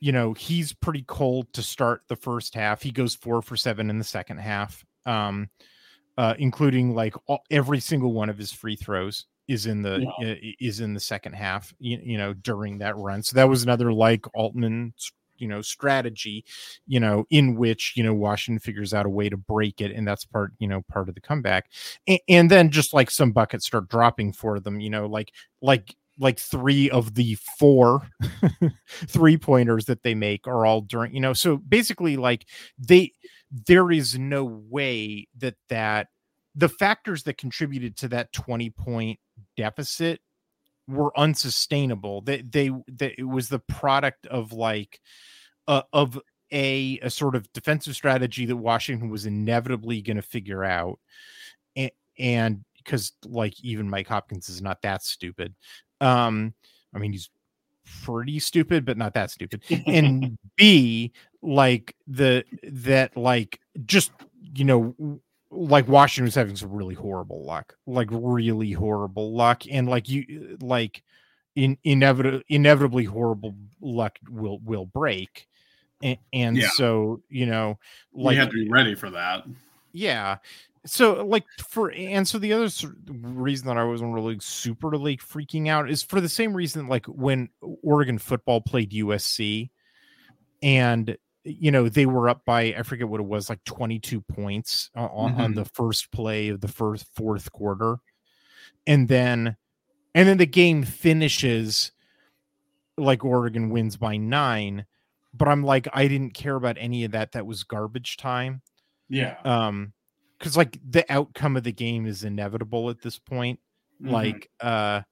you know he's pretty cold to start the first half. He goes four for seven in the second half, um, uh, including like all, every single one of his free throws is in the yeah. uh, is in the second half. You, you know during that run, so that was another like Altman you know strategy you know in which you know washington figures out a way to break it and that's part you know part of the comeback. And, and then just like some buckets start dropping for them you know like like like three of the four three pointers that they make are all during you know so basically like they there is no way that that the factors that contributed to that 20 point deficit were unsustainable. They they, they it was the product of like uh, of a a sort of defensive strategy that Washington was inevitably going to figure out, and and because like even Mike Hopkins is not that stupid. Um, I mean he's pretty stupid, but not that stupid. and B, like the that like just you know like Washington was having some really horrible luck, like really horrible luck, and like you uh, like in inevitably inevitably horrible luck will will break, and, and yeah. so you know like you have to be ready for that. Yeah, so like for and so the other reason that I wasn't really super like freaking out is for the same reason like when Oregon football played USC and you know they were up by i forget what it was like 22 points on, mm-hmm. on the first play of the first fourth quarter. And then and then the game finishes like oregon wins by nine but i'm like i didn't care about any of that. That was garbage time. Yeah. Um because like the outcome of the game is inevitable at this point. Mm-hmm. like uh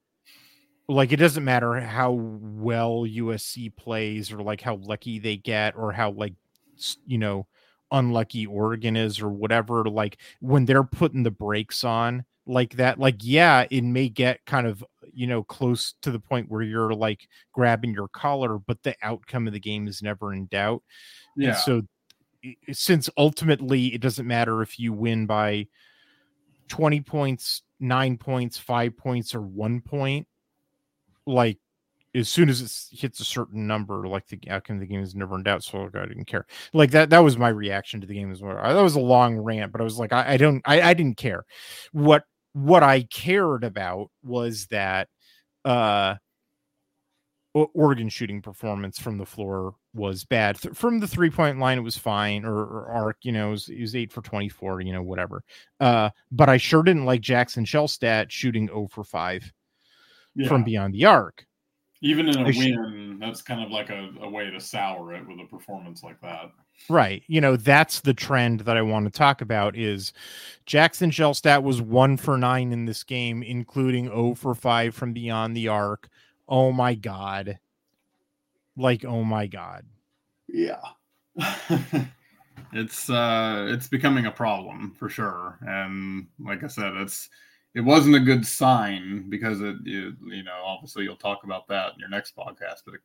like it doesn't matter how well USC plays or like how lucky they get or how like you know unlucky Oregon is or whatever like when they're putting the brakes on like that like yeah it may get kind of you know close to the point where you're like grabbing your collar but the outcome of the game is never in doubt. Yeah. and so since ultimately it doesn't matter if you win by 20 points 9 points 5 points or 1 point like as soon as it hits a certain number, like the outcome of the game is never in doubt. So I didn't care. Like that. That was my reaction to the game as well. That was a long rant, but I was like, I, I don't, I, I didn't care. What what I cared about was that uh Oregon shooting performance from the floor was bad. From the three point line, it was fine, or, or arc, you know, it was, it was, eight for 24, you know, whatever. Uh, but I sure didn't like Jackson Shelstad shooting 0 for 5 yeah. from beyond the arc. Even in a I win, that's kind of like a, a way to sour it with a performance like that. Right. You know, that's the trend that I want to talk about is Jackson Shelstad was one for nine in this game, including 0 for five from beyond the arc. Oh my God. Like, oh my God. Yeah. it's uh it's becoming a problem for sure. And like I said, it's it wasn't a good sign because it you, you know, obviously you'll talk about that in your next podcast, but it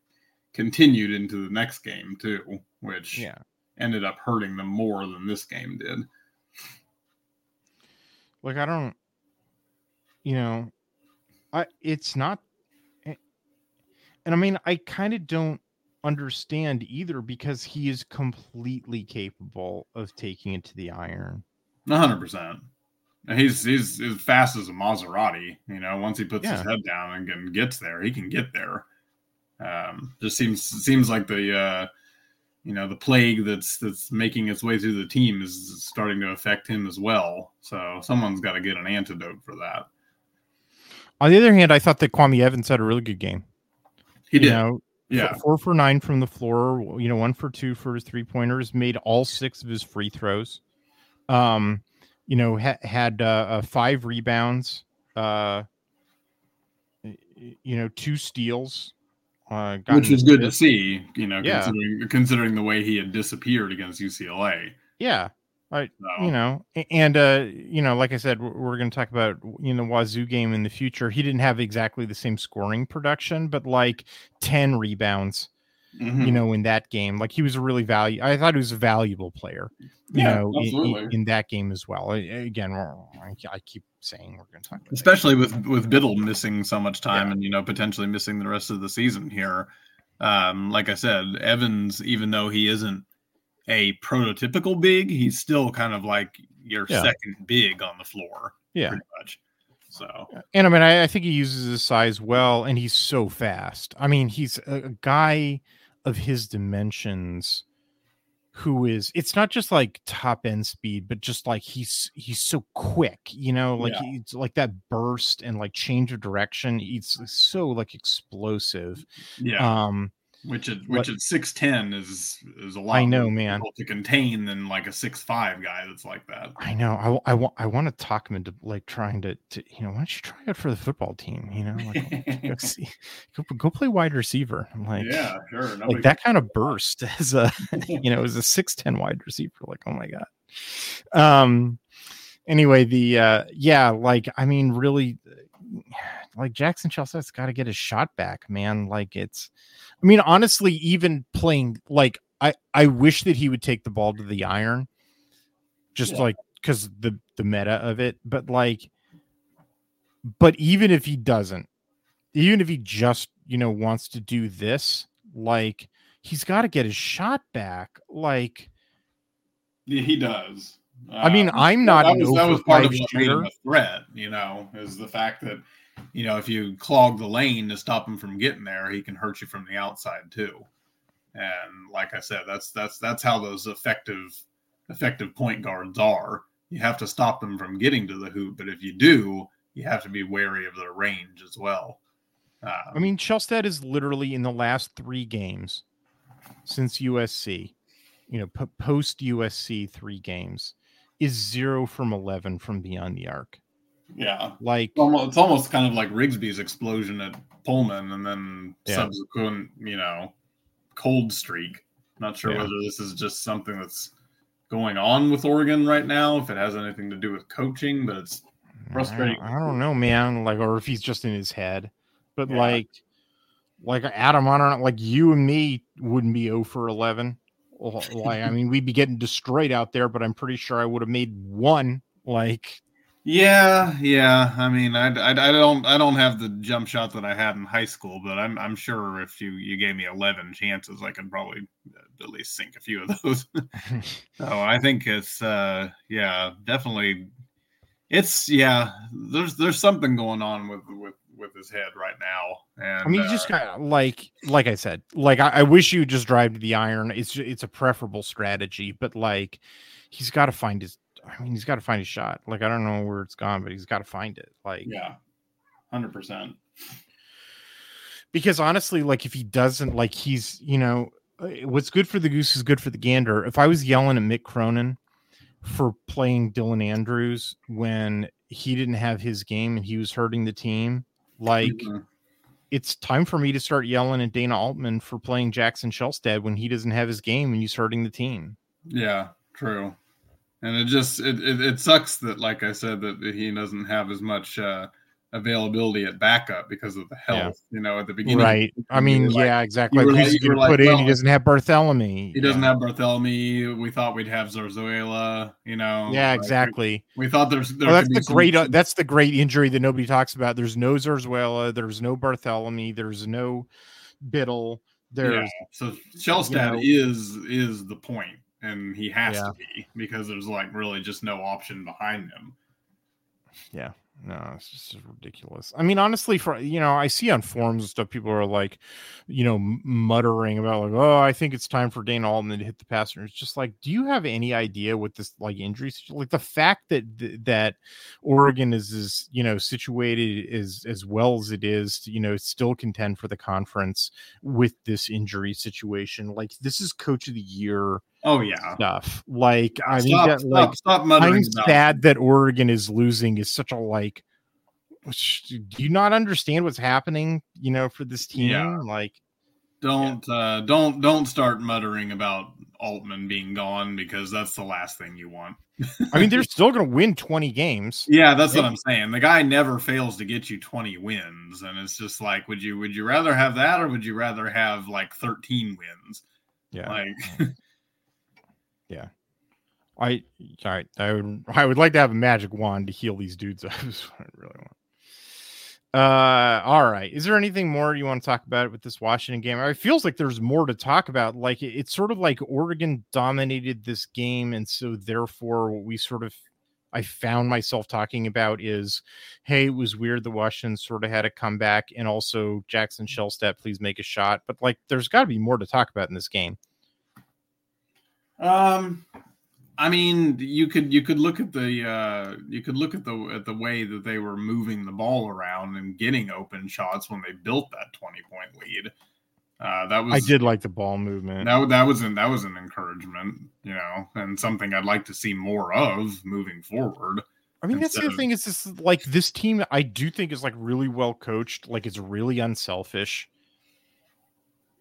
continued into the next game too, which Yeah. ended up hurting them more than this game did. Like, I don't, you know, I, it's not, eh, and I mean, I kind of don't understand either because he is completely capable of taking it to the iron. hundred percent. He's he's as fast as a Maserati. You know, once he puts Yeah. his head down and get- gets there, he can get there. Um, just seems seems like the uh, you know the plague that's that's making its way through the team is starting to affect him as well. So someone's got to get an antidote for that. On the other hand, I thought that Kwame Evans had a really good game. He You did, know, yeah, four for nine from the floor. You know, one for two for his three pointers. Made all six of his free throws. Um, you know, ha- had uh, uh, five rebounds. Uh, you know, two steals. Uh, which was good to see. You know, Yeah. considering considering the way he had disappeared against UCLA. Yeah, I So, you know, and uh, you know, like I said, we're, we're going to talk about you know Wazoo game in the future. He didn't have exactly the same scoring production, but like ten rebounds. Mhm. you know, in that game. Like he was a really value. I thought he was a valuable player, you yeah, know, in, in, that game as well. Again, I, I keep saying we're going to talk about especially with with Bittle missing so much time Yeah. and you know potentially missing the rest of the season here. Um, like I said, Evans, even though he isn't a prototypical big, he's still kind of like your Yeah. second big on the floor, Yeah. pretty much. So And I mean, I, I think he uses his size well, and he's so fast. I mean, he's a, a guy of his dimensions who is it's not just like top end speed but just like he's he's so quick you know like Yeah. it's like that burst and like change of direction it's so like explosive yeah, um which at which at six ten is is a lot. I know, more man. difficult to contain than like a six five guy that's like that. I know. I, I want. I want to talk him into like trying to, to. You know, why don't you try out for the football team? You know, like go, see, go, go play wide receiver. I'm like, yeah, sure. like that kind of burst as a, you know, as a six ten wide receiver. Like, oh my god. Um. Anyway, the uh, yeah, like I mean, really, like Jackson Shelstad's got to get his shot back, man. Like it's. I mean, honestly, even playing like I, I wish that he would take the ball to the iron, just Yeah. like because the the meta of it. But like, but even if he doesn't, even if he just you know wants to do this, like he's got to get his shot back. Like, Yeah, he does. I mean, Um, I'm not That was, that was part of five what made him a threat. You know, is the fact that you know if you clog the lane to stop him from getting there, he can hurt you from the outside too. And like I said, that's that's that's how those effective effective point guards are. You have to stop them from getting to the hoop, but if you do, you have to be wary of their range as well. Um, I mean, Shelstad is literally in the last three games since USC, you know, po- post USC three games, is zero from 11 from beyond the arc. Yeah, Like, It's almost, it's almost kind of like Rigsby's explosion at Pullman and then Yeah. subsequent, you know, cold streak. Not sure Yeah. whether this is just something that's going on with Oregon right now, if it has anything to do with coaching, but it's frustrating. I don't, I don't know, man. Like, or if he's just in his head, but Yeah. like, like Adam, I don't know. Like, you and me wouldn't be 0 for 11. Like, I mean, we'd be getting destroyed out there, but I'm pretty sure I would have made one. Like, Yeah, yeah. I mean, I, I, I don't I don't have the jump shot that I had in high school, but I'm I'm sure if you you gave me 11 chances, I could probably uh, at least sink a few of those. So I think it's uh yeah, definitely it's yeah, there's there's something going on with with with his head right now. And I mean, you uh, just kind of like, like I said, like I, I wish you just drive to the iron. It's it's a preferable strategy, but like he's got to find his. I mean, he's got to find his shot. Like I don't know where it's gone, but he's got to find it. Like, yeah. 100%. because honestly, like if he doesn't, like he's, you know, uh, what's good for the goose is good for the gander. If I was yelling at Mick Cronin for playing Dylan Andrews when he didn't have his game and he was hurting the team, like mm-hmm. it's time for me to start yelling at Dana Altman for playing Jackson Shelstad when he doesn't have his game and he's hurting the team. Yeah, true. And it just it, it, it sucks that, like I said, that he doesn't have as much uh, availability at backup because of the health. Yeah. You know, at the beginning, right? I mean, yeah, like, exactly. Who's like, going to put in? Well, he doesn't have Barthelemy. He doesn't have Barthelemy. We thought we'd have Zarzuela. You know, yeah, like, exactly. We, we, thought there's. There well, that's the great. Uh, that's the great injury that nobody talks about. There's no Zarzuela. There's no Barthelemy. There's no Bittle. There's yeah. so Shelstad you know, is is the point, and he has yeah. to be because there's like really just no option behind him. Yeah, no, it's just ridiculous. I mean, honestly, for you know, I see on forums and stuff, people are like, you know, muttering about like, oh, I think it's time for Dana Altman to hit the passer. It's just like, do you have any idea what this like injury, like the fact that that Oregon is is you know situated as as well as it is, to, you know, still contend for the conference with this injury situation. Like, this is Coach of the Year Oh yeah, stuff. Like I mean, stop, that, like stop, stop I'm sad that Oregon is losing is such a like. Do you not understand what's happening? You know, for this team, yeah. like don't yeah. uh, don't don't start muttering about Altman being gone because that's the last thing you want. I mean, they're still going to win 20 games. Yeah, that's what I'm saying. The guy never fails to get you 20 wins, and it's just like, would you would you rather have that or would you rather have like 13 wins? Yeah, like Yeah. I I I would I would like to have a magic wand to heal these dudes. That's what I really want. Uh, all right. Is there anything more you want to talk about with this Washington game? It feels like there's more to talk about. Like it, it's sort of like Oregon dominated this game, and so therefore, what we sort of I found myself talking about is, hey, it was weird that Washington sort of had a comeback, and also Jackson Shelstad, please make a shot. But like, there's got to be more to talk about in this game. Um, I mean, you could you could look at the uh, you could look at the at the way that they were moving the ball around and getting open shots when they built that twenty point lead. Uh, that was I did like the ball movement. That that was an that was an encouragement, you know, and something I'd like to see more of moving forward. I mean, that's the of, thing is this like this team. I do think is like really well coached. Like it's really unselfish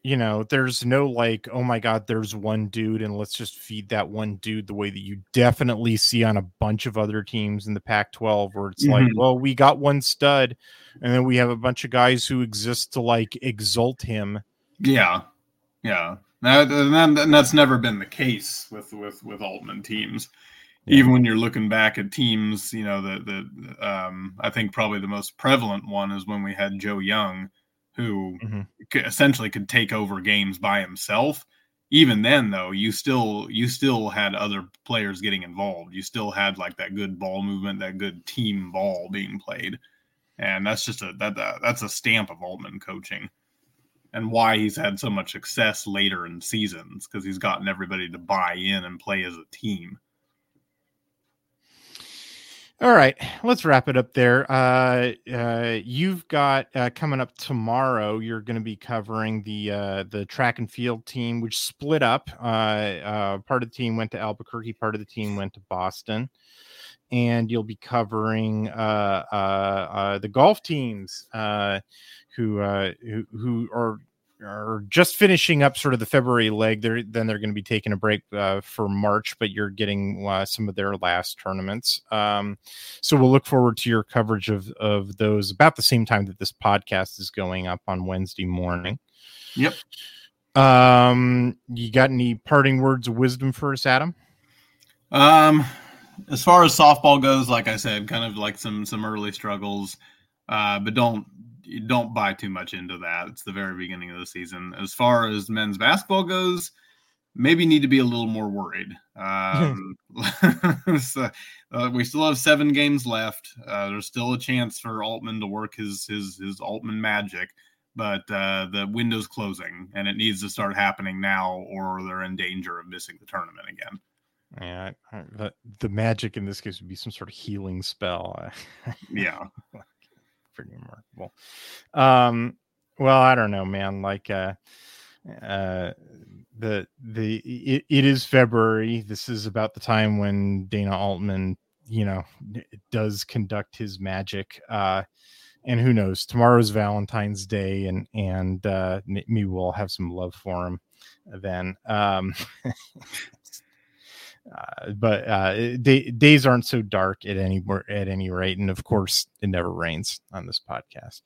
you know, there's no like, oh my God, there's one dude, and let's just feed that one dude the way that you definitely see on a bunch of other teams in the Pac 12, where it's mm-hmm. like, well, we got one stud, and then we have a bunch of guys who exist to like exalt him. Yeah. Yeah. That, and that's never been the case with, with, with Altman teams. Yeah. Even when you're looking back at teams, you know, the, the, um, I think probably the most prevalent one is when we had Joe Young who mm-hmm. essentially could take over games by himself. Even then, though, you still you still had other players getting involved. You still had like that good ball movement, that good team ball being played, and that's just a that, that that's a stamp of Altman coaching, and why he's had so much success later in seasons because he's gotten everybody to buy in and play as a team. All right, let's wrap it up there. Uh, uh, you've got uh, coming up tomorrow. You're going to be covering the uh, the track and field team, which split up. Uh, uh, part of the team went to Albuquerque, part of the team went to Boston, and you'll be covering the golf teams who who who are are just finishing up sort of the February leg. They're then they're going to be taking a break uh, for March, but you're getting uh, some of their last tournaments. Um, so we'll look forward to your coverage of of those about the same time that this podcast is going up on Wednesday morning. Yep. Um, you got any parting words of wisdom for us, Adam? Um, as far as softball goes, like I said, kind of like some some early struggles, uh, but don't you don't buy too much into that. It's the very beginning of the season. As far as men's basketball goes, maybe need to be a little more worried. Um, so, uh, we still have seven games left. Uh, there's still a chance for Altman to work his his his Altman magic, but uh, the window's closing, and it needs to start happening now, or they're in danger of missing the tournament again. Yeah, the, the magic in this case would be some sort of healing spell. yeah pretty remarkable. Um, Well, I don't know, man. Like, uh, uh, the the it, it is February. This is about the time when Dana Altman, you know, does conduct his magic. Uh, and who knows? Tomorrow's Valentine's Day, and and uh, maybe we'll have some love for him then. Um, uh, but uh, day, days aren't so dark at any at any rate, and of course, it never rains on this podcast.